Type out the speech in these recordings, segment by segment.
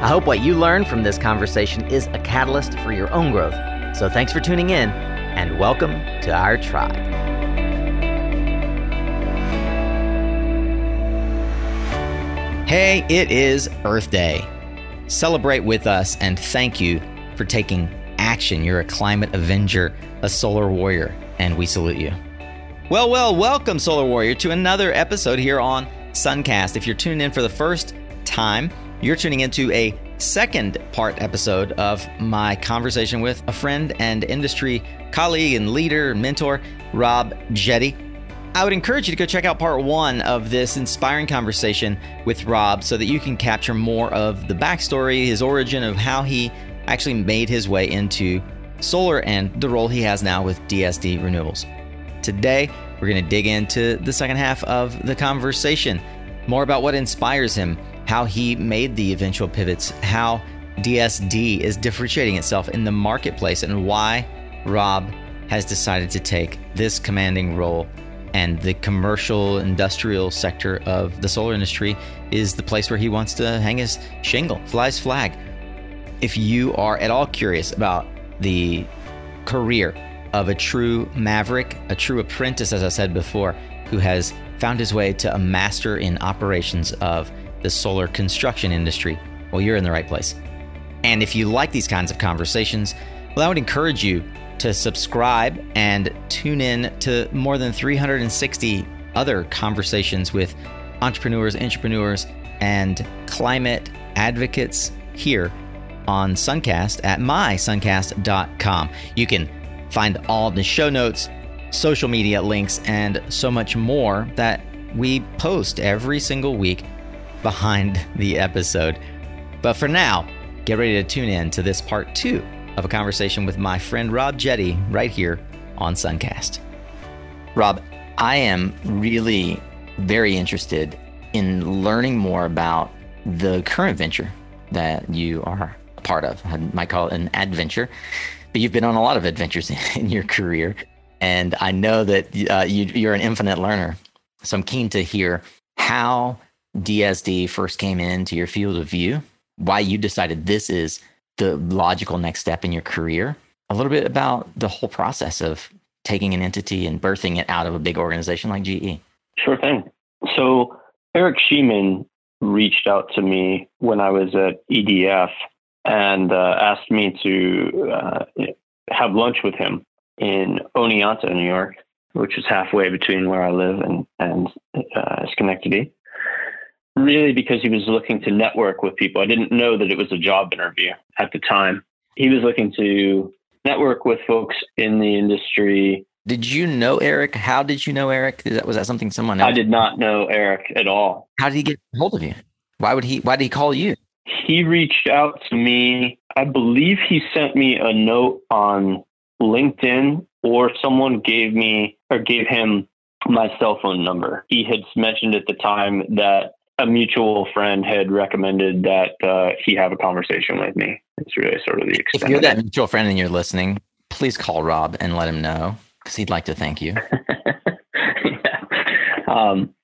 I hope what you learn from this conversation is a catalyst for your own growth. So thanks for tuning in, and welcome to our tribe. Hey, it is Earth Day. Celebrate with us and thank you for taking action. You're a climate avenger, a solar warrior, and we salute you. Well, well, welcome, Solar Warrior, to another episode here on Suncast. If you're tuning in for the first time, you're tuning into a second part episode of my conversation with a friend and industry colleague and leader and mentor, Rob Jetty. I would encourage you to go check out part one of this inspiring conversation with Rob so that you can capture more of the backstory, his origin of how he actually made his way into solar and the role he has now with DSD Renewables. Today, we're going to dig into the second half of the conversation, more about what inspires him, how he made the eventual pivots, how DSD is differentiating itself in the marketplace, and why Rob has decided to take this commanding role and the commercial industrial sector of the solar industry is the place where he wants to hang his shingle, fly his flag. If you are at all curious about the career of a true maverick, a true apprentice, as I said before, who has found his way to a master in operations of the solar construction industry, well, you're in the right place. And if you like these kinds of conversations, well, I would encourage you to subscribe and tune in to more than 360 other conversations with entrepreneurs, entrepreneurs, and climate advocates here on Suncast at mysuncast.com. You can find all the show notes, social media links, and so much more that we post every single week behind the episode. But for now, get ready to tune in to this part two of a conversation with my friend Rob Jetty right here on Suncast. Rob, I am really very interested in learning more about the current venture that you are a part of. I might call it an adventure, but you've been on a lot of adventures in your career. And I know that uh, you, you're an infinite learner. So I'm keen to hear how DSD first came into your field of view, why you decided this is the logical next step in your career, a little bit about the whole process of taking an entity and birthing it out of a big organization like GE. Sure thing. So, Eric Sheeman reached out to me when I was at EDF and uh, asked me to uh, have lunch with him in Oneonta, New York, which is halfway between where I live and, and uh, Schenectady really because he was looking to network with people. I didn't know that it was a job interview at the time. He was looking to network with folks in the industry. Did you know Eric? How did you know Eric? That, was that something someone else? I did not know Eric at all. How did he get hold of you? Why would he why did he call you? He reached out to me. I believe he sent me a note on LinkedIn or someone gave me or gave him my cell phone number. He had mentioned at the time that a mutual friend had recommended that uh, he have a conversation with me. It's really sort of the extent. If you're that mutual friend and you're listening, please call Rob and let him know because he'd like to thank you. yeah. Um,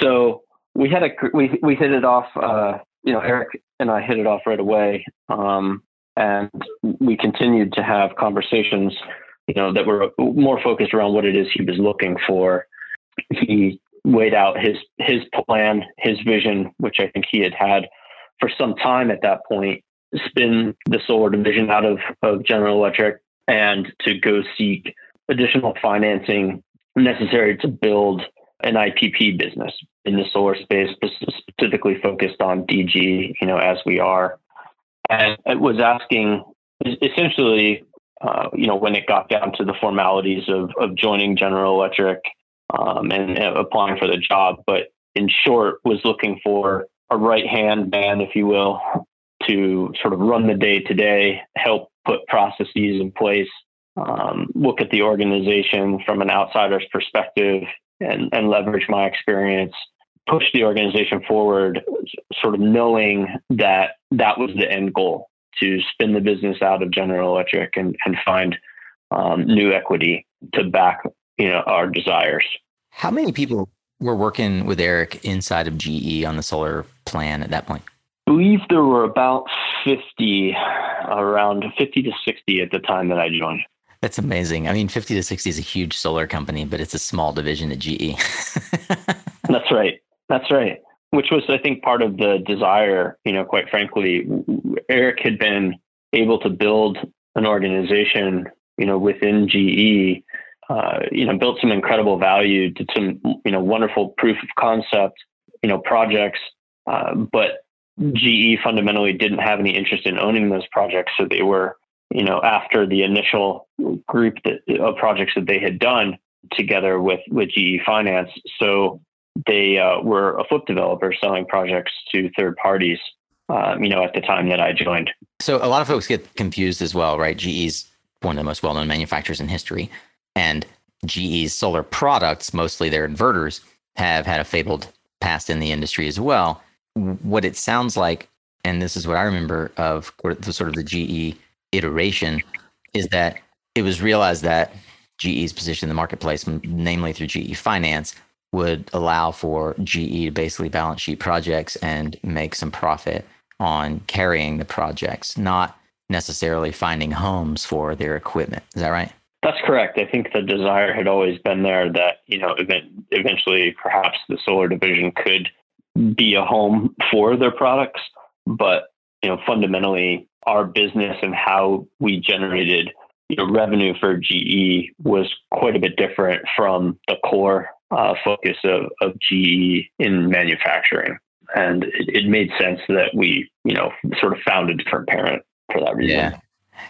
so we had a we we hit it off. Uh, you know, Eric and I hit it off right away, um, and we continued to have conversations. You know, that were more focused around what it is he was looking for. He weighed out his his plan, his vision, which I think he had had for some time at that point, spin the solar division out of, of General Electric and to go seek additional financing necessary to build an IPP business in the solar space, specifically focused on DG, you know, as we are. And it was asking essentially, uh, you know, when it got down to the formalities of, of joining General Electric um, and, applying for the job. But in short, was looking for a right hand man, if you will, to sort of run the day to day, help put processes in place, um, look at the organization from an outsider's perspective, and, and leverage my experience, push the organization forward, sort of knowing that that was the end goal to spin the business out of General Electric and, and find um, new equity to back you know our desires. How many people were working with Eric inside of GE on the solar plan at that point? I believe there were about 50, around 50 to 60 at the time that I joined. That's amazing. I mean, 50 to 60 is a huge solar company, but it's a small division at GE. That's right. That's right. Which was, I think, part of the desire, you know, quite frankly. Eric had been able to build an organization, you know, within GE, uh, you know, built some incredible value, did some, you know, wonderful proof of concept, you know, projects. Uh, but GE fundamentally didn't have any interest in owning those projects. So they were you know, after the initial group that, of projects that they had done together with, with GE Finance. So they uh, were a flip developer selling projects to third parties, um, you know, at the time that I joined. So a lot of folks get confused as well, right? GE's one of the most well known manufacturers in history. And GE's solar products, mostly their inverters, have had a fabled past in the industry as well. What it sounds like, and this is what I remember of the sort of the GE iteration is that it was realized that GE's position in the marketplace, namely through GE Finance, would allow for GE to basically balance sheet projects and make some profit on carrying the projects, not necessarily finding homes for their equipment. Is that right? That's correct. I think the desire had always been there that, you know, eventually perhaps the solar division could be a home for their products. But, you know, fundamentally, our business and how we generated you know, revenue for GE was quite a bit different from the core uh, focus of, of GE in manufacturing. And it, it, made sense that we, you know, sort of found a different parent for that reason. Yeah.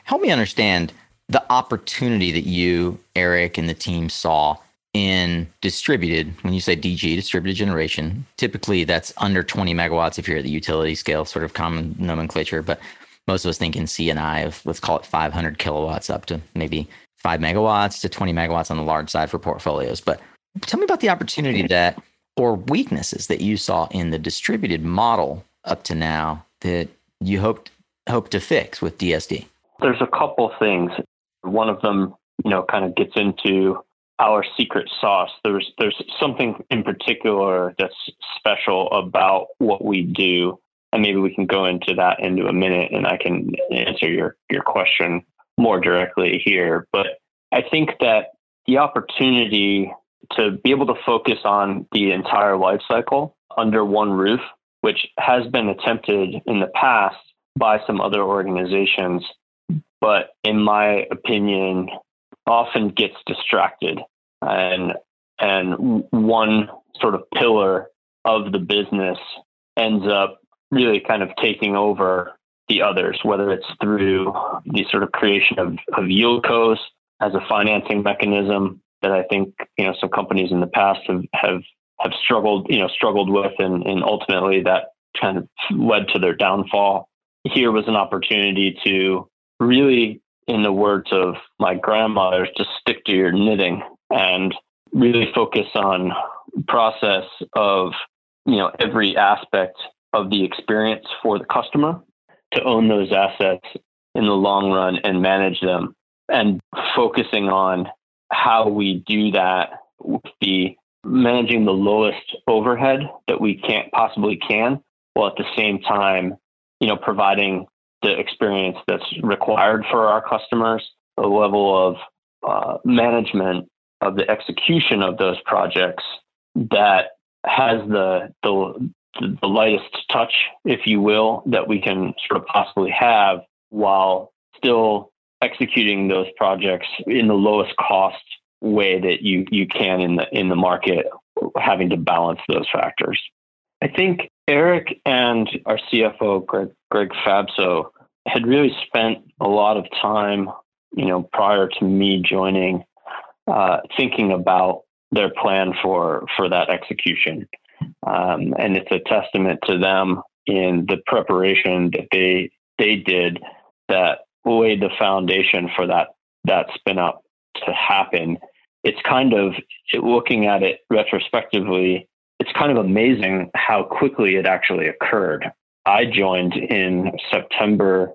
Help me understand the opportunity that you, Eric, and the team saw in distributed, when you say DG, distributed generation, typically that's under 20 megawatts if you're at the utility scale, sort of common nomenclature. But most of us think in CNI of let's call it 500 kilowatts up to maybe five megawatts to 20 megawatts on the large side for portfolios. But tell me about the opportunity that or weaknesses that you saw in the distributed model up to now that you hoped hope to fix with DSD. There's a couple things. One of them, you know, kind of gets into our secret sauce. There's there's something in particular that's special about what we do and maybe we can go into that into a minute and I can answer your, your question more directly here. But I think that the opportunity to be able to focus on the entire life cycle under one roof, which has been attempted in the past by some other organizations, but in my opinion, often gets distracted and and one sort of pillar of the business ends up really kind of taking over the others, whether it's through the sort of creation of, of yieldcos as a financing mechanism that I think you know some companies in the past have have, have struggled you know struggled with, and, and ultimately that kind of led to their downfall. Here was an opportunity to really, in the words of my grandmother, just stick to your knitting and really focus on process of you know every aspect of the experience for the customer to own those assets in the long run and manage them. And focusing on how we do that with the managing the lowest overhead that we can't possibly can while at the same time you know providing the experience that's required for our customers a level of uh, management of the execution of those projects that has the the the lightest touch, if you will, that we can sort of possibly have while still executing those projects in the lowest cost way that you you can in the in the market having to balance those factors. I think Eric and our CFO Greg Greg Fabso had really spent a lot of time, you know, prior to me joining, uh, thinking about their plan for for that execution. Um, and it's a testament to them, in the preparation that they they did that laid the foundation for that that spin up to happen. It's kind of looking at it retrospectively, it's kind of amazing how quickly it actually occurred. I joined in September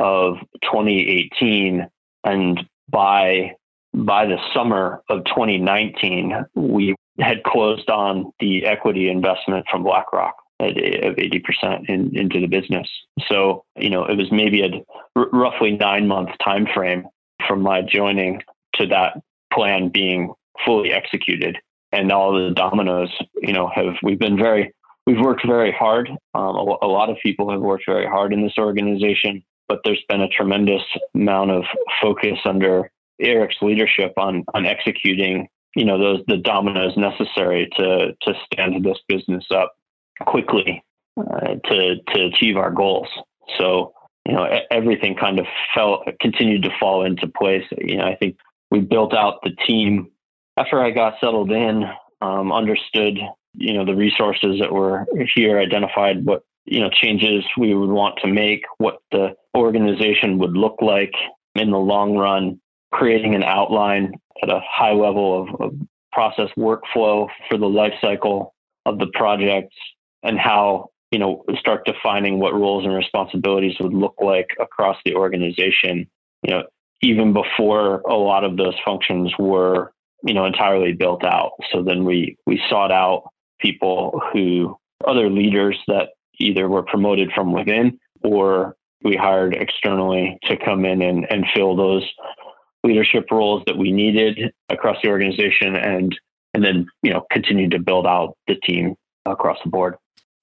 of 2018 and by by the summer of 2019 we had closed on the equity investment from BlackRock of 80% in, into the business. So, you know, it was maybe a r- roughly nine month time frame from my joining to that plan being fully executed. And all the dominoes, you know, have we've been very we've worked very hard. Um, a, a lot of people have worked very hard in this organization, but there's been a tremendous amount of focus under Eric's leadership on on executing, you know, those the dominoes necessary to to stand this business up quickly uh, to to achieve our goals. So you know everything kind of fell continued to fall into place. You know I think we built out the team after I got settled in, um, understood you know the resources that were here, identified what you know changes we would want to make, what the organization would look like in the long run, creating an outline at a high level of, of process workflow for the life cycle of the projects and how you know start defining what roles and responsibilities would look like across the organization you know even before a lot of those functions were you know entirely built out so then we we sought out people who other leaders that either were promoted from within or we hired externally to come in and, and fill those leadership roles that we needed across the organization and and then you know continue to build out the team across the board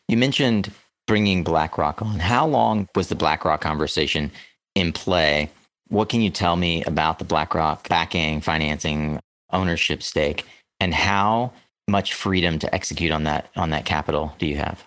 you mentioned bringing BlackRock on. How long was the BlackRock conversation in play? What can you tell me about the BlackRock backing, financing, ownership stake, and how much freedom to execute on that on that capital do you have?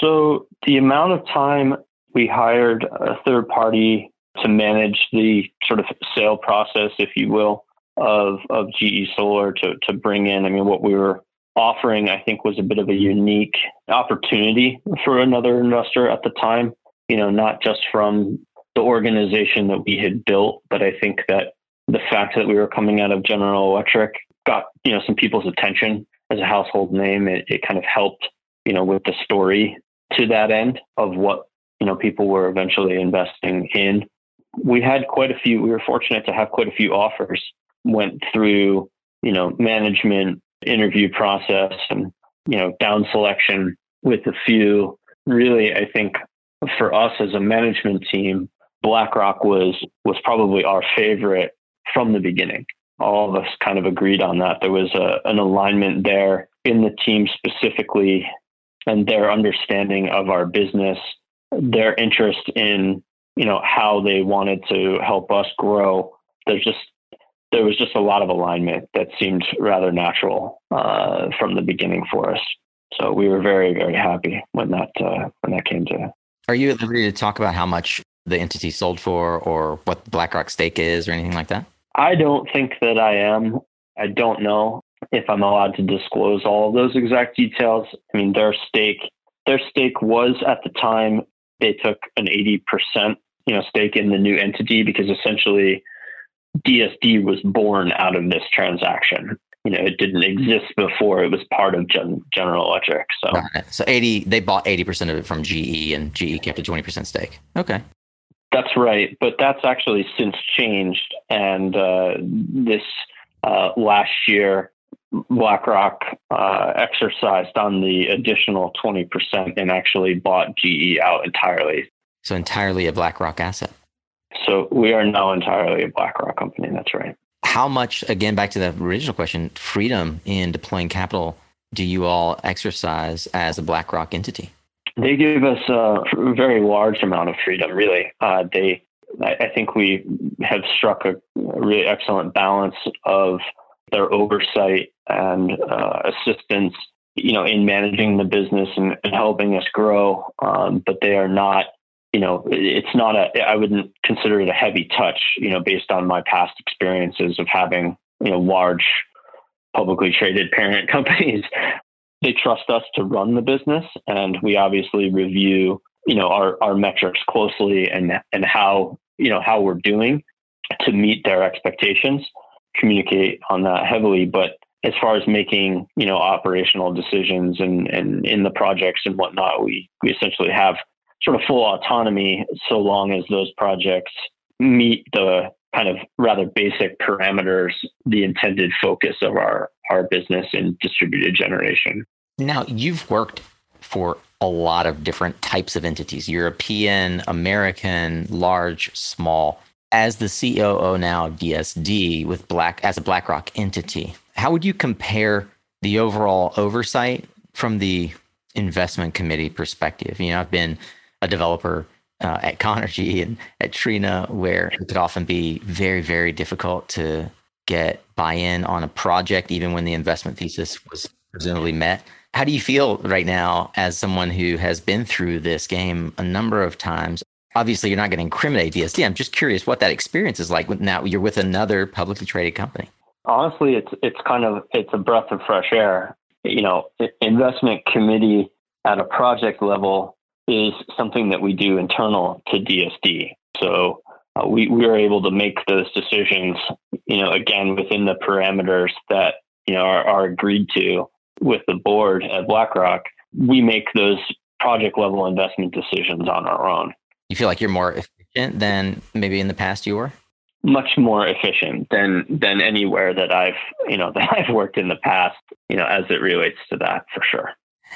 So the amount of time we hired a third party to manage the sort of sale process, if you will, of of GE Solar to to bring in. I mean, what we were offering, I think, was a bit of a unique opportunity for another investor at the time. You know, not just from the organization that we had built, but I think that the fact that we were coming out of General Electric got you know some people's attention as a household name. It, it kind of helped you know with the story to that end of what you know people were eventually investing in. We had quite a few. We were fortunate to have quite a few offers. Went through you know management interview process and you know down selection with a few really i think for us as a management team blackrock was was probably our favorite from the beginning all of us kind of agreed on that there was a, an alignment there in the team specifically and their understanding of our business their interest in you know how they wanted to help us grow there's just there was just a lot of alignment that seemed rather natural uh, from the beginning for us. So we were very, very happy when that uh, when that came to. Are you at liberty to talk about how much the entity sold for, or what BlackRock stake is, or anything like that? I don't think that I am. I don't know if I'm allowed to disclose all of those exact details. I mean, their stake, their stake was at the time they took an 80% you know stake in the new entity because essentially DSD was born out of this transaction. You know, it didn't exist before; it was part of Gen- General Electric. So, so eighty, they bought eighty percent of it from GE, and GE kept a twenty percent stake. Okay, that's right. But that's actually since changed, and uh, this uh, last year, BlackRock uh, exercised on the additional twenty percent and actually bought GE out entirely. So entirely a BlackRock asset. So we are now entirely a BlackRock company. That's right. How much, again, back to the original question, freedom in deploying capital do you all exercise as a BlackRock entity? They give us a very large amount of freedom, really. Uh, they, I think we have struck a really excellent balance of their oversight and uh, assistance, you know, in managing the business and, and helping us grow. Um, but they are not you know, it's not a, I wouldn't consider it a heavy touch, you know, based on my past experiences of having, you know, large publicly traded parent companies. They trust us to run the business, and we obviously review you know our our metrics closely and and how you know how we're doing to meet their expectations. Communicate on that heavily, but as far as making you know operational decisions and and in the projects and whatnot, we we essentially have sort of full autonomy so long as those projects meet the kind of rather basic parameters, the intended focus of our our business in distributed generation. Now you've worked for a lot of different types of entities European, American, large, small. As the COO now of DSD with Black as a BlackRock entity, how would you compare the overall oversight from the investment committee perspective? You know, I've been a developer uh, at Conergy and at Trina, where it could often be very, very difficult to get buy in on a project, even when the investment thesis was presumably met. How do you feel right now as someone who has been through this game a number of times? Obviously, you're not going to incriminate DSD. I'm just curious what that experience is like now you're with another publicly traded company. Honestly, it's it's kind of it's a breath of fresh air. You know, investment committee at a project level is something that we do internal to DSD. So uh, we we are able to make those decisions. You know, again within the parameters that you know are, are agreed to with the board at BlackRock, we make those project level investment decisions on our own. You feel like you're more efficient than maybe in the past you were? Much more efficient than than anywhere that I've you know that I've worked in the past, you know, as it relates to that for sure.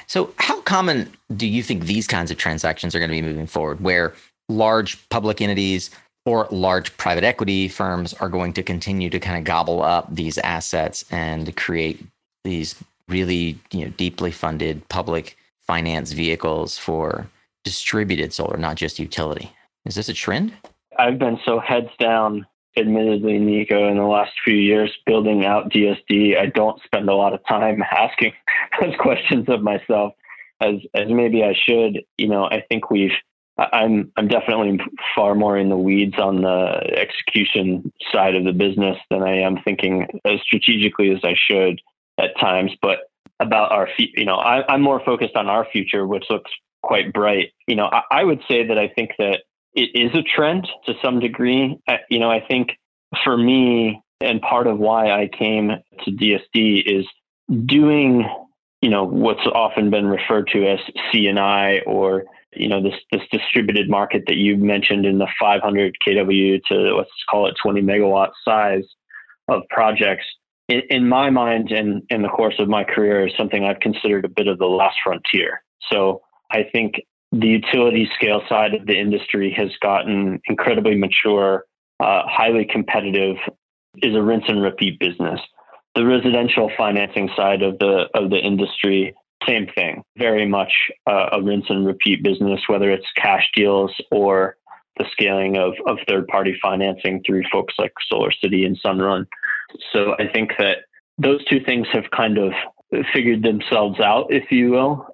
So how common do you think these kinds of transactions are going to be moving forward where large public entities or large private equity firms are going to continue to kind of gobble up these assets and create these really you know deeply funded public finance vehicles for distributed solar, not just utility. Is this a trend? I've been so heads down, admittedly, Nico, in the last few years building out DSD. I don't spend a lot of time asking those questions of myself as as maybe I should. You know, I think we've I'm I'm definitely far more in the weeds on the execution side of the business than I am thinking as strategically as I should at times, but about our, you know, I, am more focused on our future, which looks quite bright. You know, I, I, would say that I think that it is a trend to some degree. I, you know, I think for me, and part of why I came to DSD is doing, you know, what's often been referred to as CNI or you know this this distributed market that you mentioned in the 500 kW to let's call it 20 megawatt size of projects in, in my mind and in the course of my career is something I've considered a bit of the last frontier. So I think the utility scale side of the industry has gotten incredibly mature, uh, highly competitive, is a rinse and repeat business. The residential financing side of the of the industry, same thing, very much uh, a rinse and repeat business, whether it's cash deals or the scaling of, of third party financing through folks like Solar City and Sunrun. So I think that those two things have kind of figured themselves out, if you will.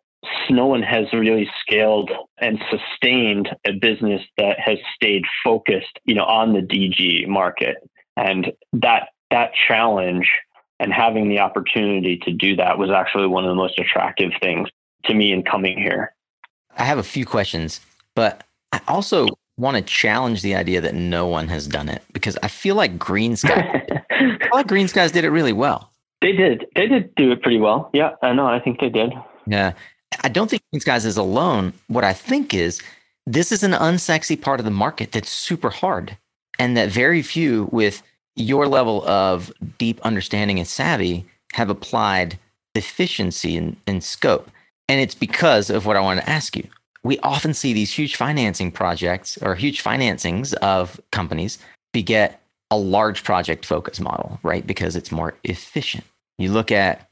No one has really scaled and sustained a business that has stayed focused, you know, on the DG market. And that that challenge and having the opportunity to do that was actually one of the most attractive things to me in coming here. I have a few questions, but I also want to challenge the idea that no one has done it because I feel like Green Sky, I feel like Greenskies did it really well. They did. They did do it pretty well. Yeah, I know. I think they did. Yeah. I don't think Greenskies is alone. What I think is this is an unsexy part of the market that's super hard and that very few with your level of deep understanding and savvy have applied efficiency and, and scope. And it's because of what I want to ask you we often see these huge financing projects or huge financings of companies beget a large project focus model, right? Because it's more efficient. You look at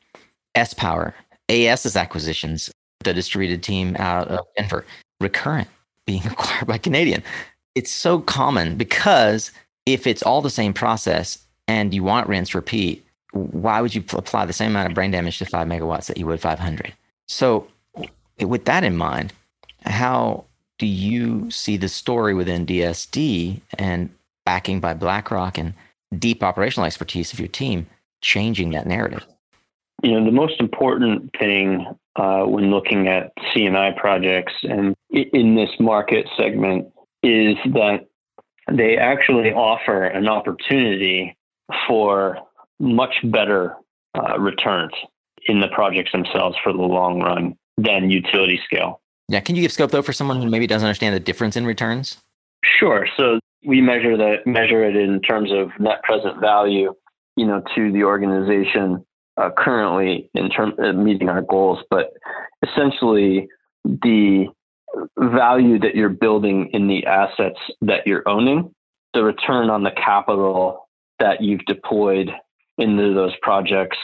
S Power, AES's acquisitions, the distributed team out of Denver, Recurrent being acquired by Canadian. It's so common because if it's all the same process and you want rinse repeat, why would you apply the same amount of brain damage to five megawatts that you would 500? So, with that in mind, how do you see the story within DSD and backing by BlackRock and deep operational expertise of your team changing that narrative? You know, the most important thing uh, when looking at C&I projects and in this market segment is that they actually offer an opportunity for much better uh, returns in the projects themselves for the long run than utility scale. Yeah, can you give scope though for someone who maybe doesn't understand the difference in returns? Sure. So we measure that measure it in terms of net present value, you know, to the organization uh, currently in terms of meeting our goals, but essentially the value that you're building in the assets that you're owning, the return on the capital that you've deployed into those projects,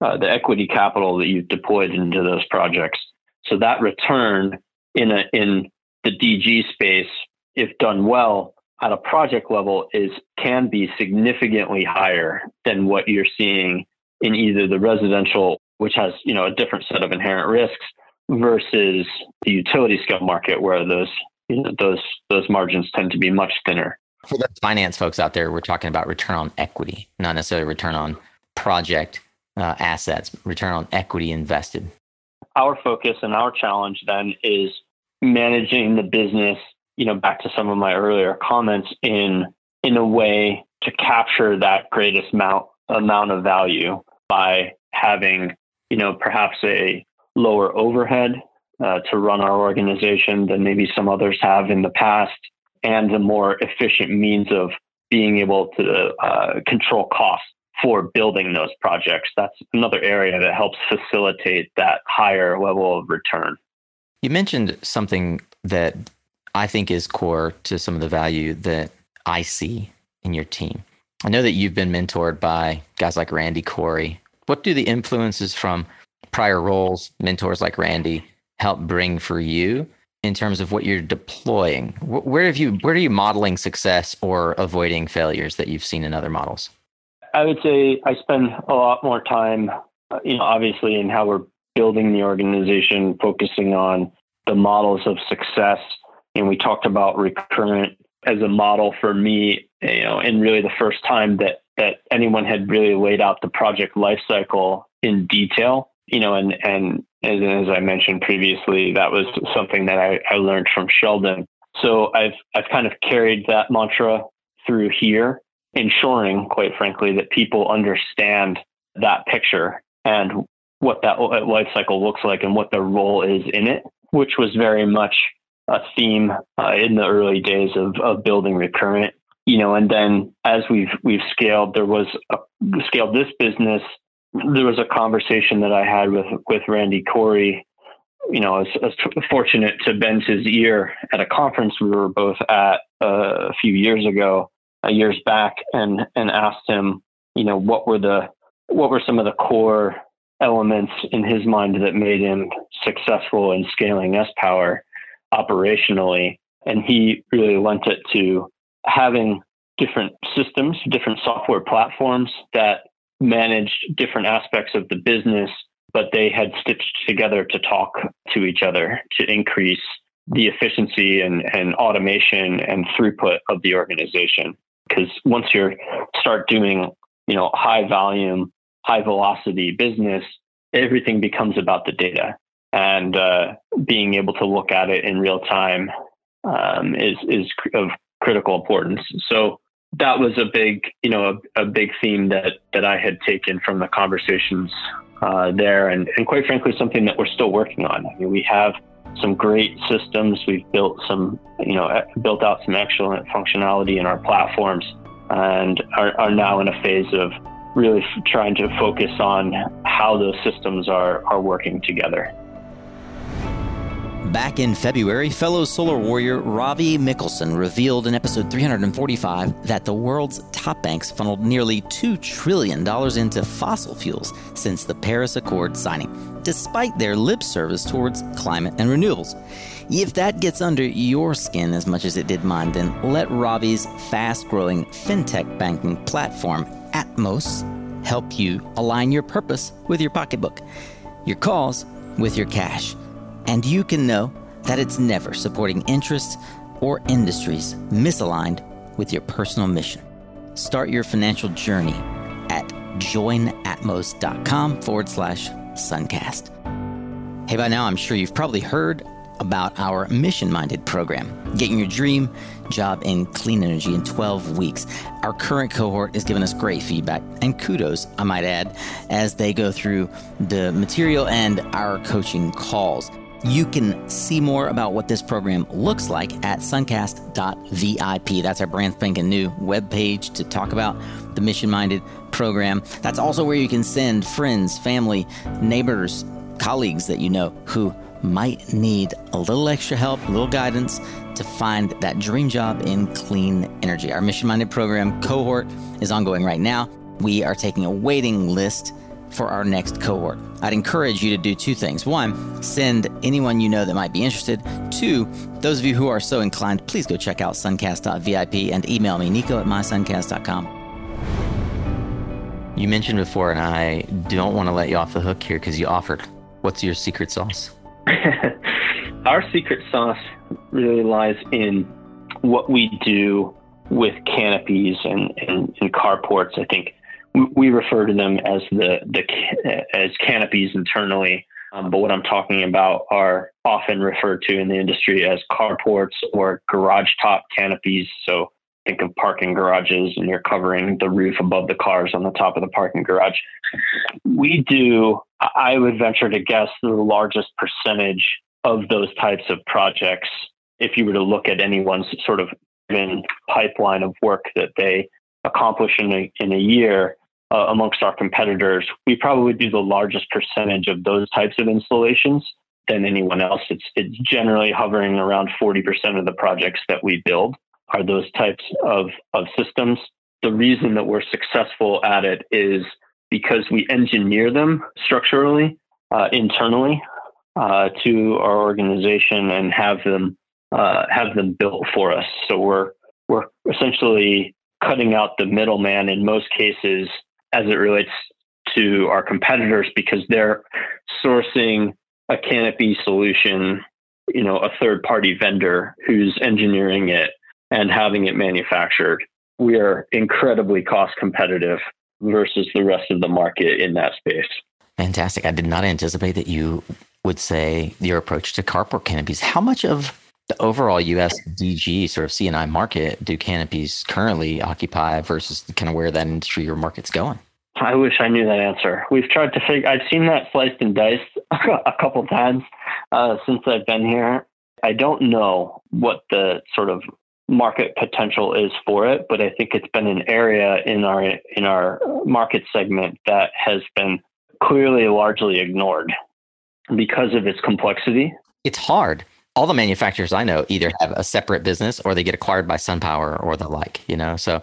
uh, the equity capital that you've deployed into those projects. So that return in a in the DG space, if done well at a project level, is can be significantly higher than what you're seeing in either the residential, which has you know a different set of inherent risks, versus the utility scale market, where those you know, those those margins tend to be much thinner. For the finance folks out there, we're talking about return on equity, not necessarily return on project uh, assets, return on equity invested. Our focus and our challenge then is managing the business. You know, back to some of my earlier comments in in a way to capture that greatest amount amount of value by having, you know, perhaps a lower overhead uh, to run our organization than maybe some others have in the past, and a more efficient means of being able to uh, control costs for building those projects. That's another area that helps facilitate that higher level of return. You mentioned something that I think is core to some of the value that I see in your team. I know that you've been mentored by guys like Randy Corey. What do the influences from prior roles, mentors like Randy, help bring for you in terms of what you're deploying? Where have you where are you modeling success or avoiding failures that you've seen in other models? I would say I spend a lot more time, uh, you know, obviously in how we're building the organization, focusing on the models of success. And we talked about recurrent as a model for me, you know, and really the first time that that anyone had really laid out the project lifecycle in detail, you know, and and as, as I mentioned previously, that was something that I, I learned from Sheldon. So I've I've kind of carried that mantra through here, ensuring, quite frankly, that people understand that picture and what that life cycle looks like and what their role is in it, which was very much a theme uh, in the early days of, of building recurrent you know and then as we've we've scaled there was a, scaled this business there was a conversation that i had with with randy corey you know I was, I was fortunate to bend his ear at a conference we were both at uh, a few years ago uh, years back and and asked him you know what were the what were some of the core elements in his mind that made him successful in scaling sPower operationally. And he really lent it to having different systems, different software platforms that managed different aspects of the business, but they had stitched together to talk to each other to increase the efficiency and, and automation and throughput of the organization. Because once you start doing, you know, high volume, high velocity business, everything becomes about the data and uh, being able to look at it in real time um, is is of critical importance. So that was a big, you know, a, a big theme that that I had taken from the conversations uh, there, and and quite frankly, something that we're still working on. I mean, we have some great systems. We've built some, you know, built out some excellent functionality in our platforms, and are, are now in a phase of really trying to focus on how those systems are are working together. Back in February, fellow solar warrior Ravi Mikkelsen revealed in episode 345 that the world's top banks funneled nearly $2 trillion into fossil fuels since the Paris Accord signing, despite their lip service towards climate and renewables. If that gets under your skin as much as it did mine, then let Ravi's fast growing fintech banking platform, Atmos, help you align your purpose with your pocketbook, your calls with your cash and you can know that it's never supporting interests or industries misaligned with your personal mission. Start your financial journey at joinatmos.com forward slash suncast. Hey, by now I'm sure you've probably heard about our mission minded program, getting your dream job in clean energy in 12 weeks. Our current cohort is giving us great feedback and kudos, I might add, as they go through the material and our coaching calls. You can see more about what this program looks like at suncast.vip. That's our brand spanking new webpage to talk about the mission minded program. That's also where you can send friends, family, neighbors, colleagues that you know who might need a little extra help, a little guidance to find that dream job in clean energy. Our mission minded program cohort is ongoing right now. We are taking a waiting list for our next cohort. I'd encourage you to do two things. One, send anyone you know that might be interested. Two, those of you who are so inclined, please go check out suncast.vip and email me, nico at mysuncast.com. You mentioned before, and I don't want to let you off the hook here because you offered. What's your secret sauce? our secret sauce really lies in what we do with canopies and, and, and carports. I think we refer to them as the, the as canopies internally. Um, but what I'm talking about are often referred to in the industry as carports or garage top canopies. So think of parking garages and you're covering the roof above the cars on the top of the parking garage. We do, I would venture to guess, the largest percentage of those types of projects. If you were to look at anyone's sort of pipeline of work that they accomplish in a, in a year, uh, amongst our competitors, we probably do the largest percentage of those types of installations than anyone else. It's it's generally hovering around 40% of the projects that we build are those types of, of systems. The reason that we're successful at it is because we engineer them structurally, uh, internally uh, to our organization and have them uh, have them built for us. So we're we're essentially cutting out the middleman in most cases as it relates to our competitors because they're sourcing a canopy solution, you know, a third party vendor who's engineering it and having it manufactured. We are incredibly cost competitive versus the rest of the market in that space. Fantastic. I did not anticipate that you would say your approach to carport canopies. How much of the overall US DG sort of CNI market do canopies currently occupy versus kind of where that industry or market's going? I wish I knew that answer. We've tried to figure. I've seen that sliced and diced a couple times uh, since I've been here. I don't know what the sort of market potential is for it, but I think it's been an area in our in our market segment that has been clearly largely ignored because of its complexity. It's hard all the manufacturers I know either have a separate business or they get acquired by SunPower or the like, you know. So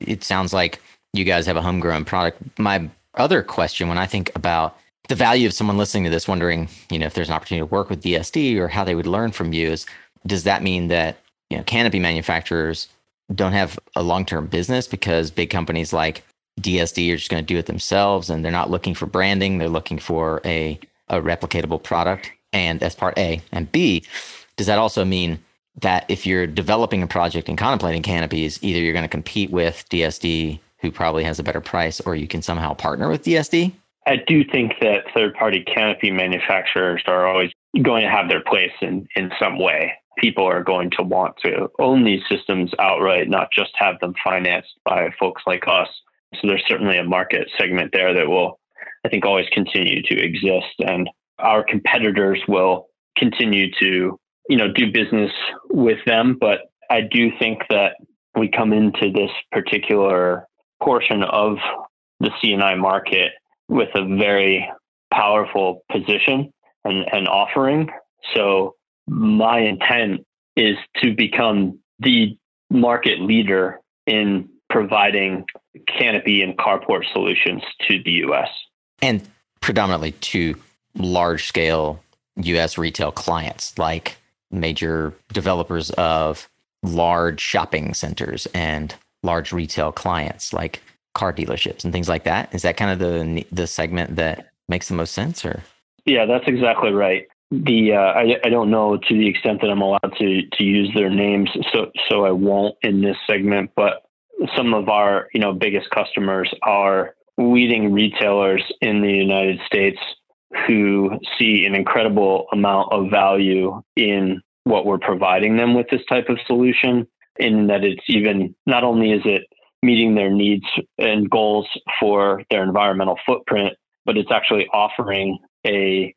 it sounds like you guys have a homegrown product. My other question when I think about the value of someone listening to this wondering, you know, if there's an opportunity to work with DSD or how they would learn from you is does that mean that, you know, canopy manufacturers don't have a long-term business because big companies like DSD are just going to do it themselves and they're not looking for branding, they're looking for a a replicatable product? And as part A. And B, does that also mean that if you're developing a project and contemplating canopies, either you're going to compete with DSD, who probably has a better price, or you can somehow partner with DSD? I do think that third party canopy manufacturers are always going to have their place in, in some way. People are going to want to own these systems outright, not just have them financed by folks like us. So there's certainly a market segment there that will, I think, always continue to exist. And our competitors will continue to, you know, do business with them. But I do think that we come into this particular portion of the CNI market with a very powerful position and, and offering. So my intent is to become the market leader in providing canopy and carport solutions to the US. And predominantly to large scale US retail clients like major developers of large shopping centers and large retail clients like car dealerships and things like that. Is that kind of the the segment that makes the most sense or Yeah, that's exactly right. The uh, I, I don't know to the extent that I'm allowed to to use their names so so I won't in this segment, but some of our, you know, biggest customers are leading retailers in the United States who see an incredible amount of value in what we're providing them with this type of solution in that it's even not only is it meeting their needs and goals for their environmental footprint but it's actually offering a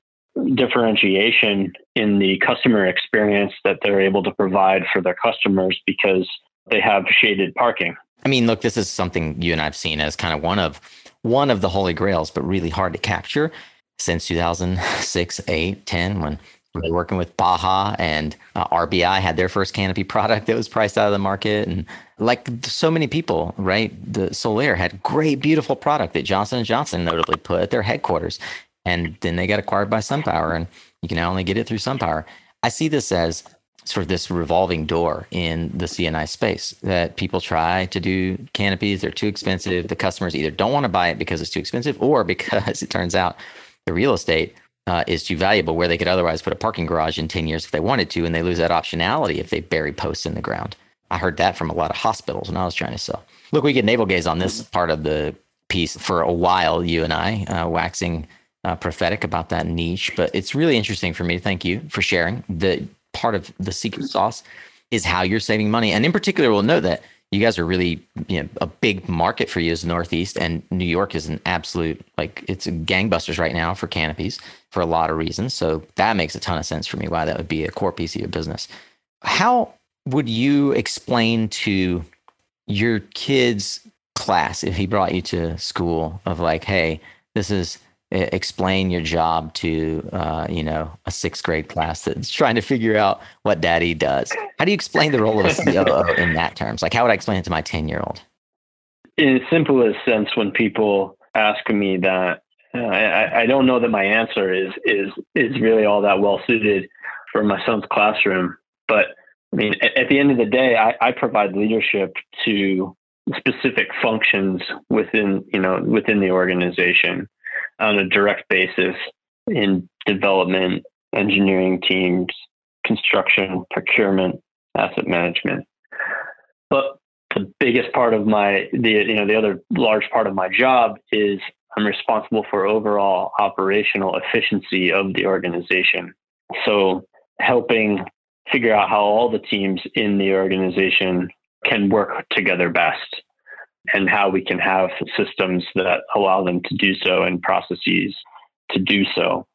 differentiation in the customer experience that they're able to provide for their customers because they have shaded parking. I mean, look, this is something you and I've seen as kind of one of one of the holy grails, but really hard to capture since 2006, 8, 10, when we were working with Baja and uh, RBI had their first canopy product that was priced out of the market. And like so many people, right? The Solaire had great, beautiful product that Johnson & Johnson notably put at their headquarters. And then they got acquired by SunPower and you can only get it through SunPower. I see this as sort of this revolving door in the C&I space that people try to do canopies. They're too expensive. The customers either don't want to buy it because it's too expensive or because it turns out the real estate uh, is too valuable where they could otherwise put a parking garage in 10 years if they wanted to, and they lose that optionality if they bury posts in the ground. I heard that from a lot of hospitals when I was trying to sell. Look, we get navel gaze on this part of the piece for a while, you and I, uh, waxing uh, prophetic about that niche. But it's really interesting for me. Thank you for sharing. The part of the secret sauce is how you're saving money. And in particular, we'll note that you guys are really you know, a big market for you as Northeast, and New York is an absolute like it's gangbusters right now for canopies for a lot of reasons. So that makes a ton of sense for me why that would be a core piece of your business. How would you explain to your kid's class if he brought you to school of like, hey, this is explain your job to uh, you know a sixth grade class that's trying to figure out what daddy does. How do you explain the role of a COO in that terms? Like how would i explain it to my 10 year old in the simplest sense when people ask me that uh, I, I don't know that my answer is is is really all that well suited for my son's classroom. But i mean at, at the end of the day I, I provide leadership to specific functions within you know within the organization on a direct basis in development, engineering teams, construction, procurement, asset management. But the biggest part of my the you know the other large part of my job is I'm responsible for overall operational efficiency of the organization. So helping figure out how all the teams in the organization can work together best and how we can have systems that allow them to do so and processes to do so.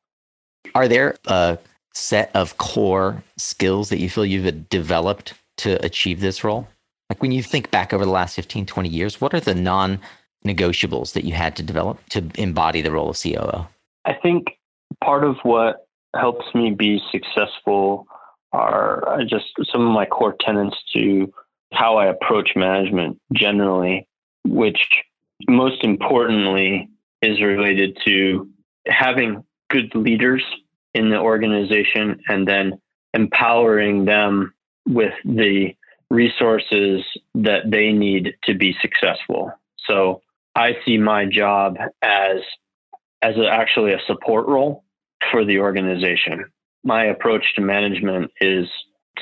Are there a set of core skills that you feel you've developed to achieve this role? Like when you think back over the last 15, 20 years, what are the non negotiables that you had to develop to embody the role of COO? I think part of what helps me be successful are uh, just some of my core tenets to how I approach management generally which most importantly is related to having good leaders in the organization and then empowering them with the resources that they need to be successful. So I see my job as as a, actually a support role for the organization. My approach to management is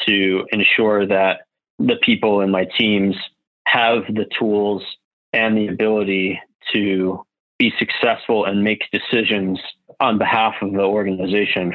to ensure that the people in my teams have the tools and the ability to be successful and make decisions on behalf of the organization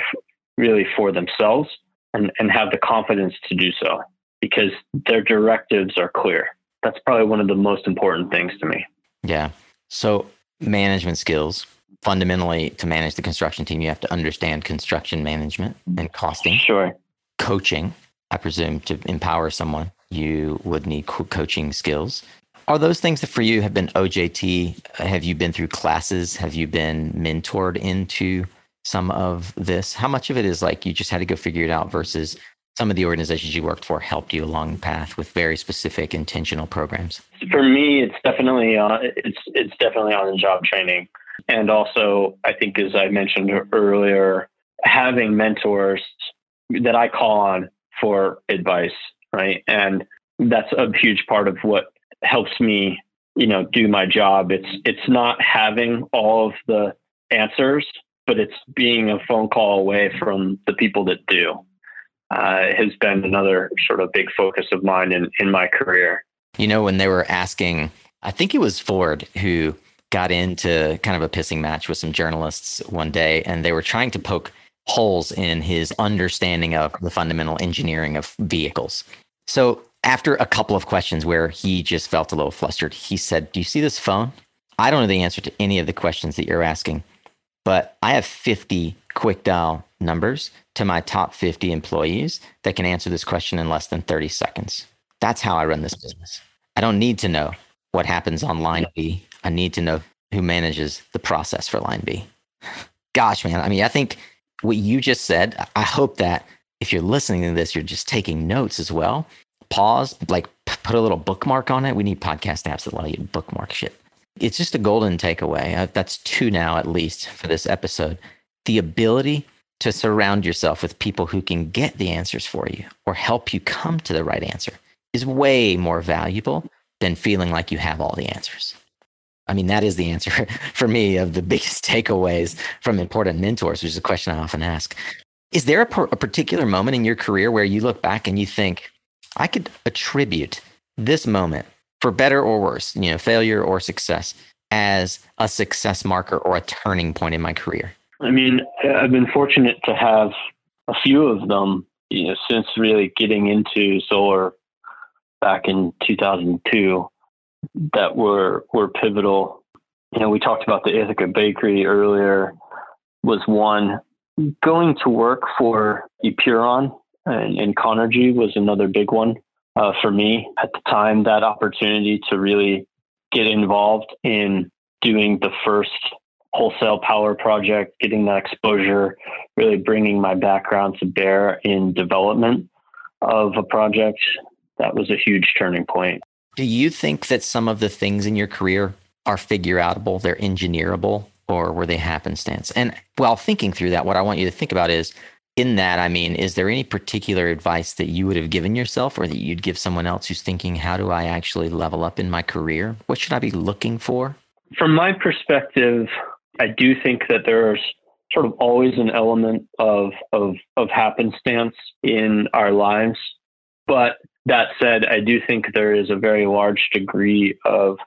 really for themselves and, and have the confidence to do so because their directives are clear. That's probably one of the most important things to me. Yeah. So, management skills fundamentally to manage the construction team, you have to understand construction management and costing. Sure. Coaching, I presume, to empower someone, you would need co- coaching skills. Are those things that for you have been OJT? Have you been through classes? Have you been mentored into some of this? How much of it is like you just had to go figure it out versus some of the organizations you worked for helped you along the path with very specific intentional programs? For me, it's definitely uh, it's it's definitely on the job training, and also I think as I mentioned earlier, having mentors that I call on for advice, right? And that's a huge part of what helps me, you know, do my job. It's it's not having all of the answers, but it's being a phone call away from the people that do. Uh, has been another sort of big focus of mine in, in my career. You know, when they were asking, I think it was Ford who got into kind of a pissing match with some journalists one day, and they were trying to poke holes in his understanding of the fundamental engineering of vehicles. So, after a couple of questions where he just felt a little flustered, he said, Do you see this phone? I don't know the answer to any of the questions that you're asking, but I have 50 quick dial numbers to my top 50 employees that can answer this question in less than 30 seconds. That's how I run this business. I don't need to know what happens on line B. I need to know who manages the process for line B. Gosh, man. I mean, I think what you just said, I hope that if you're listening to this, you're just taking notes as well. Pause, like put a little bookmark on it. We need podcast apps that allow you to bookmark shit. It's just a golden takeaway. Uh, that's two now, at least, for this episode. The ability to surround yourself with people who can get the answers for you or help you come to the right answer is way more valuable than feeling like you have all the answers. I mean, that is the answer for me of the biggest takeaways from important mentors, which is a question I often ask. Is there a, a particular moment in your career where you look back and you think, I could attribute this moment for better or worse, you know, failure or success as a success marker or a turning point in my career? I mean, I've been fortunate to have a few of them, you know, since really getting into solar back in 2002 that were were pivotal. You know, we talked about the Ithaca Bakery earlier. Was one going to work for Epuron and, and Conergy was another big one uh, for me at the time. That opportunity to really get involved in doing the first wholesale power project, getting that exposure, really bringing my background to bear in development of a project. That was a huge turning point. Do you think that some of the things in your career are figure outable, they're engineerable, or were they happenstance? And while thinking through that, what I want you to think about is in that, I mean, is there any particular advice that you would have given yourself or that you'd give someone else who's thinking, how do I actually level up in my career? What should I be looking for? From my perspective, I do think that there's sort of always an element of, of, of happenstance in our lives. But that said, I do think there is a very large degree of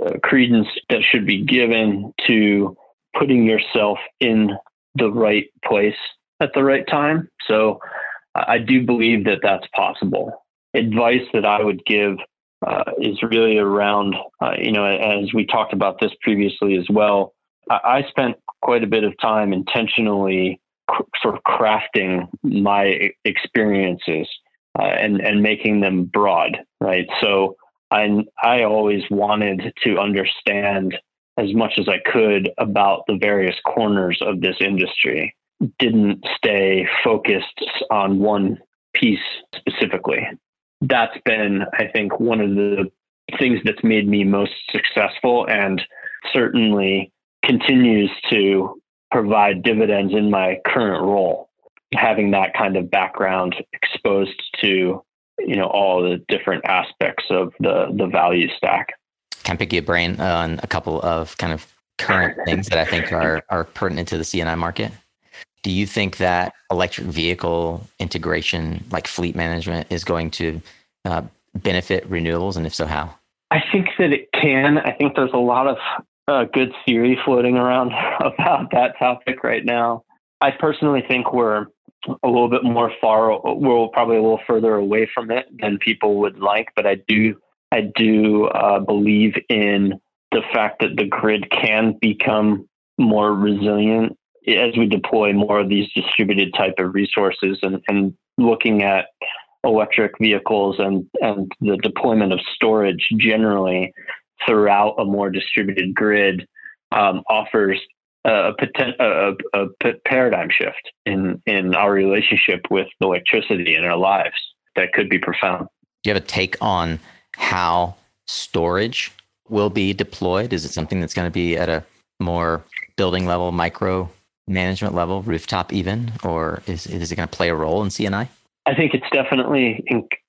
uh, credence that should be given to putting yourself in the right place at the right time. So I do believe that that's possible. Advice that I would give uh, is really around, uh, you know, as we talked about this previously as well. I spent quite a bit of time intentionally cr- sort of crafting my experiences uh, and and making them broad, right? So I I always wanted to understand as much as I could about the various corners of this industry. Didn't stay focused on one piece specifically. That's been, I think, one of the things that's made me most successful and certainly continues to provide dividends in my current role having that kind of background exposed to you know all the different aspects of the the value stack can I pick your brain on a couple of kind of current things that I think are are pertinent to the C&I market. Do you think that electric vehicle integration, like fleet management, is going to uh, benefit renewables, and if so, how? I think that it can. I think there's a lot of uh, good theory floating around about that topic right now. I personally think we're a little bit more far we're probably a little further away from it than people would like but i do i do uh, believe in the fact that the grid can become more resilient as we deploy more of these distributed type of resources and, and looking at electric vehicles and, and the deployment of storage generally throughout a more distributed grid um, offers a, a, a, a paradigm shift in in our relationship with electricity in our lives that could be profound. Do you have a take on how storage will be deployed? Is it something that's going to be at a more building level, micro management level, rooftop even, or is, is it going to play a role in C&I? I think it's definitely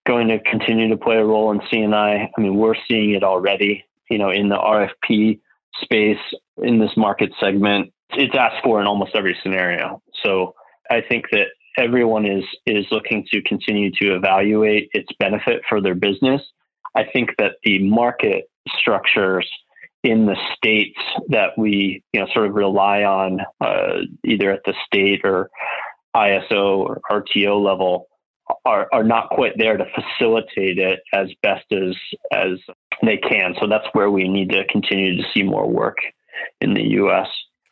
going to continue to play a role in C&I. I mean, we're seeing it already, you know, in the RFP space in this market segment. It's asked for in almost every scenario. So I think that everyone is is looking to continue to evaluate its benefit for their business. I think that the market structures in the states that we you know sort of rely on uh, either at the state or ISO or RTO level are, are not quite there to facilitate it as best as as they can. So that's where we need to continue to see more work in the U.S.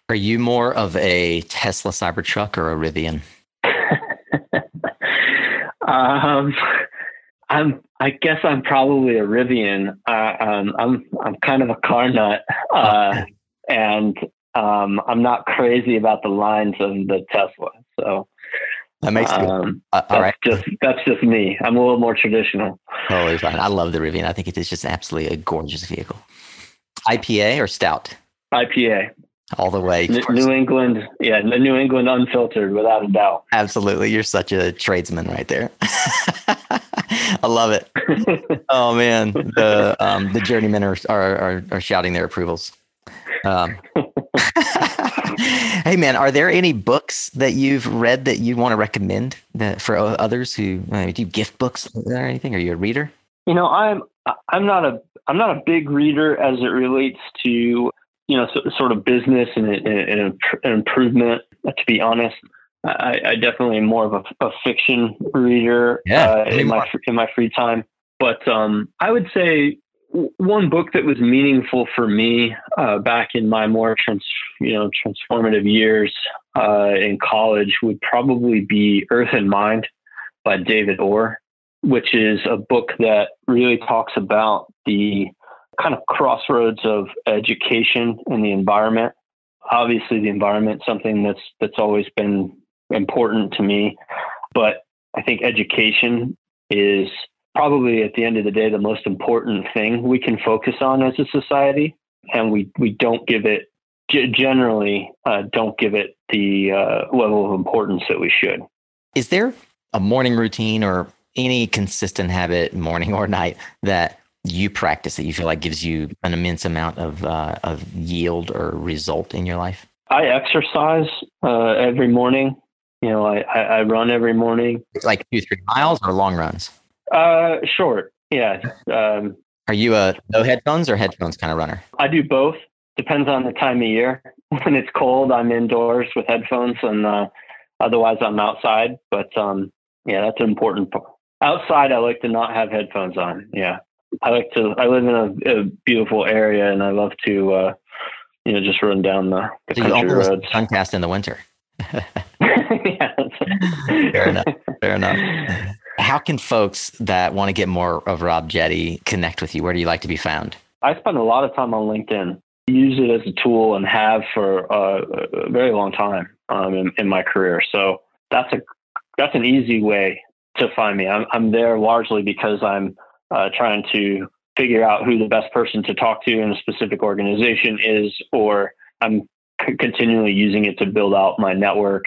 Are you more of a Tesla Cybertruck or a Rivian? um, I'm. I guess I'm probably a Rivian. Uh, um, I'm. I'm kind of a car nut, uh, and um, I'm not crazy about the lines of the Tesla. So that makes um, uh, all right. Just that's just me. I'm a little more traditional. Totally fine. I love the Rivian. I think it is just absolutely a gorgeous vehicle. IPA or stout? IPA. All the way. N- New England, yeah, New England unfiltered, without a doubt. Absolutely, you're such a tradesman right there. I love it. oh man, the um, the journeymen are, are are, are shouting their approvals. Um, hey man, are there any books that you've read that you want to recommend that for others who uh, do you gift books or anything? Are you a reader? You know, I'm I'm not a I'm not a big reader as it relates to you know so, sort of business and, and, and, improvement. To be honest, I, I definitely am more of a, a fiction reader yeah, uh, in my in my free time. But um, I would say one book that was meaningful for me uh, back in my more trans, you know transformative years uh, in college would probably be Earth in Mind by David Orr, which is a book that really talks about the kind of crossroads of education and the environment. Obviously, the environment something that's that's always been important to me, but I think education is probably at the end of the day the most important thing we can focus on as a society and we we don't give it generally uh, don't give it the uh, level of importance that we should is there a morning routine or any consistent habit morning or night that you practice that you feel like gives you an immense amount of uh, of yield or result in your life i exercise uh, every morning you know I, I run every morning like two three miles or long runs uh, short. Yeah. Um, Are you a no headphones or headphones kind of runner? I do both. Depends on the time of year. When it's cold, I'm indoors with headphones, and uh, otherwise I'm outside. But um, yeah, that's an important part. Outside, I like to not have headphones on. Yeah, I like to. I live in a, a beautiful area, and I love to, uh, you know, just run down the, the so country roads. Suncast in the winter. yeah. Fair enough. Fair enough how can folks that want to get more of Rob Jetty connect with you? Where do you like to be found? I spend a lot of time on LinkedIn. Use it as a tool and have for uh, a very long time um, in, in, my career. So that's a that's an easy way to find me. I'm, I'm there largely because I'm uh, trying to figure out who the best person to talk to in a specific organization is, or I'm c- continually using it to build out my network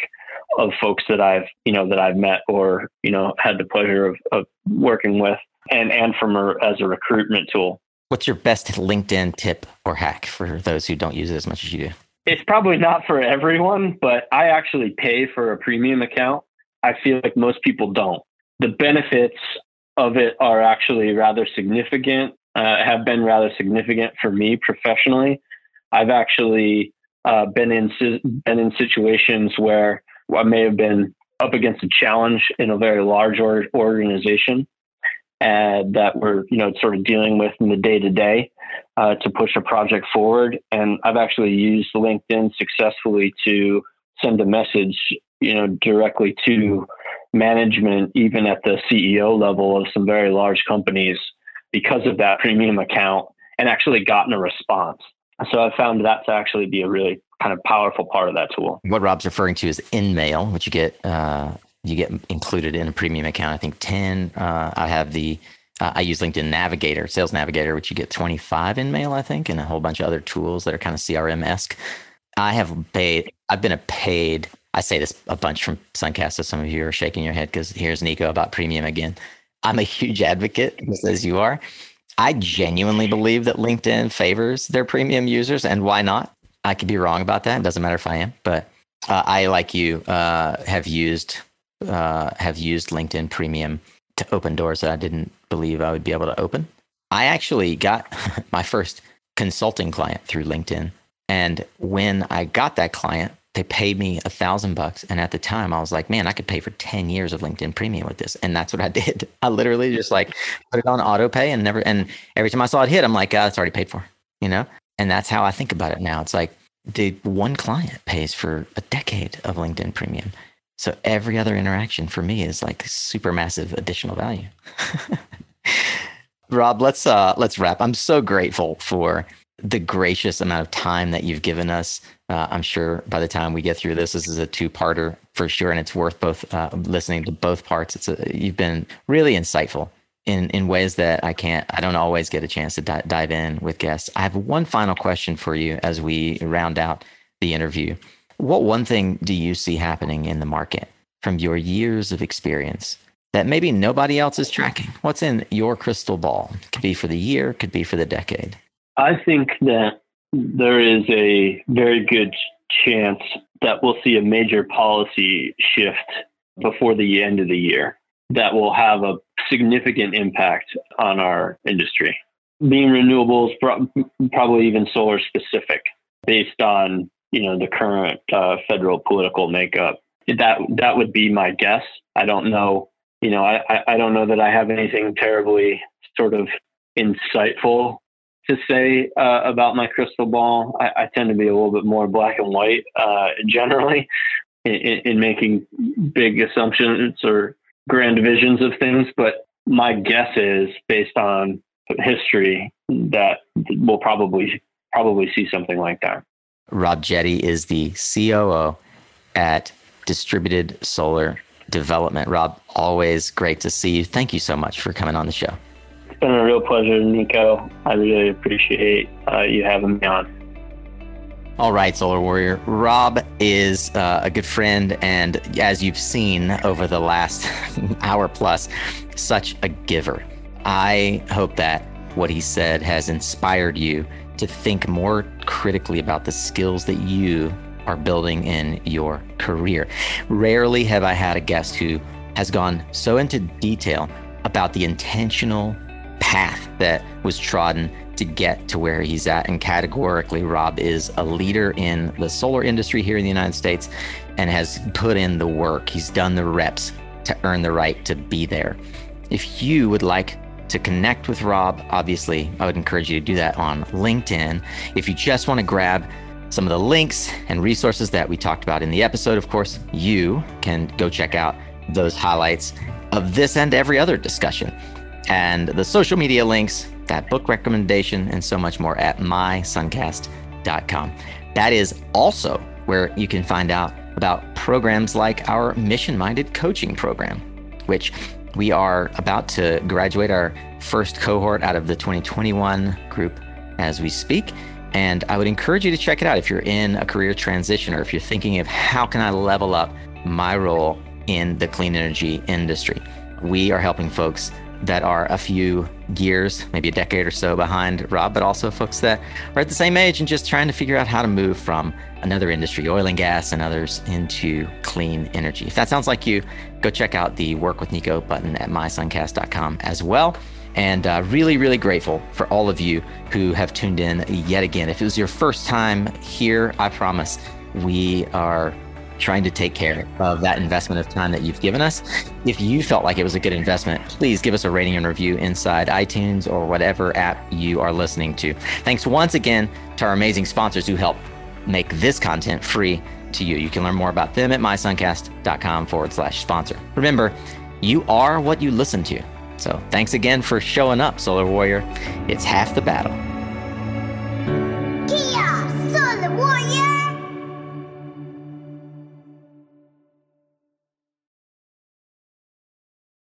of folks that I've you know that I've met or you know had the pleasure of, of working with, and and from a, as a recruitment tool. What's your best LinkedIn tip or hack for those who don't use it as much as you do? It's probably not for everyone, but I actually pay for a premium account. I feel like most people don't. The benefits of it are actually rather significant, uh, have been rather significant for me professionally. I've actually uh, been in been in situations where I may have been up against a challenge in a very large or, organization and that we're you know sort of dealing with in the day to day to push a project forward. And I've actually used LinkedIn successfully to send a message you know directly to management, even at the CEO level of some very large companies, because of that premium account, and actually gotten a response. So I found that to actually be a really kind of powerful part of that tool. What Rob's referring to is InMail, which you get uh, you get included in a premium account. I think ten. Uh, I have the uh, I use LinkedIn Navigator, Sales Navigator, which you get twenty five InMail, I think, and a whole bunch of other tools that are kind of CRM esque. I have paid. I've been a paid. I say this a bunch from Suncast, so some of you are shaking your head because here's Nico about premium again. I'm a huge advocate, just as you are. I genuinely believe that LinkedIn favors their premium users, and why not? I could be wrong about that. It doesn't matter if I am, but uh, I, like you, uh, have used uh, have used LinkedIn Premium to open doors that I didn't believe I would be able to open. I actually got my first consulting client through LinkedIn. And when I got that client, they paid me a thousand bucks. And at the time I was like, man, I could pay for 10 years of LinkedIn premium with this. And that's what I did. I literally just like put it on auto pay and never, and every time I saw it hit, I'm like, oh, it's already paid for, you know? And that's how I think about it now. It's like the one client pays for a decade of LinkedIn premium. So every other interaction for me is like super massive additional value. Rob, let's uh let's wrap. I'm so grateful for the gracious amount of time that you've given us. Uh, I'm sure by the time we get through this, this is a two-parter for sure, and it's worth both uh, listening to both parts. It's a, you've been really insightful in in ways that I can't. I don't always get a chance to di- dive in with guests. I have one final question for you as we round out the interview. What one thing do you see happening in the market from your years of experience that maybe nobody else is tracking? What's in your crystal ball? Could be for the year, could be for the decade. I think that there is a very good chance that we'll see a major policy shift before the end of the year that will have a significant impact on our industry. Being renewables, probably even solar specific, based on you know the current uh, federal political makeup. That that would be my guess. I don't know. You know, I I don't know that I have anything terribly sort of insightful to say uh, about my crystal ball. I, I, tend to be a little bit more black and white uh, generally in, in, making big assumptions or grand visions of things. But my guess is, based on history, that we'll probably probably see something like that. Rob Jetty is the COO at Distributed Solar Development. Rob, always great to see you. Thank you so much for coming on the show. Been a real pleasure, Nico. I really appreciate uh, you having me on. All right, Solar Warrior. Rob is uh, a good friend, and as you've seen over the last hour plus, such a giver. I hope that what he said has inspired you to think more critically about the skills that you are building in your career. Rarely have I had a guest who has gone so into detail about the intentional path that was trodden to get to where he's at. And categorically, Rob is a leader in the solar industry here in the United States and has put in the work. He's done the reps to earn the right to be there. If you would like to connect with Rob, obviously, I would encourage you to do that on LinkedIn. If you just want to grab some of the links and resources that we talked about in the episode, of course, you can go check out those highlights of this and every other discussion. And the social media links, that book recommendation, and so much more at mysuncast.com. That is also where you can find out about programs like our mission minded coaching program, which we are about to graduate our first cohort out of the 2021 group as we speak. And I would encourage you to check it out if you're in a career transition or if you're thinking of how can I level up my role in the clean energy industry. We are helping folks that are a few years, maybe a decade or so behind Rob, but also folks that are at the same age and just trying to figure out how to move from another industry, oil and gas, and others into clean energy. If that sounds like you, go check out the Work with Nico button at mysuncast.com as well. And uh, really, really grateful for all of you who have tuned in yet again. If it was your first time here, I promise we are trying to take care of that investment of time that you've given us. If you felt like it was a good investment, please give us a rating and review inside iTunes or whatever app you are listening to. Thanks once again to our amazing sponsors who help make this content free to you. You can learn more about them at mysuncast.com forward slash sponsor. Remember, you are what you listen to. So thanks again for showing up, Solar Warrior. It's half the battle.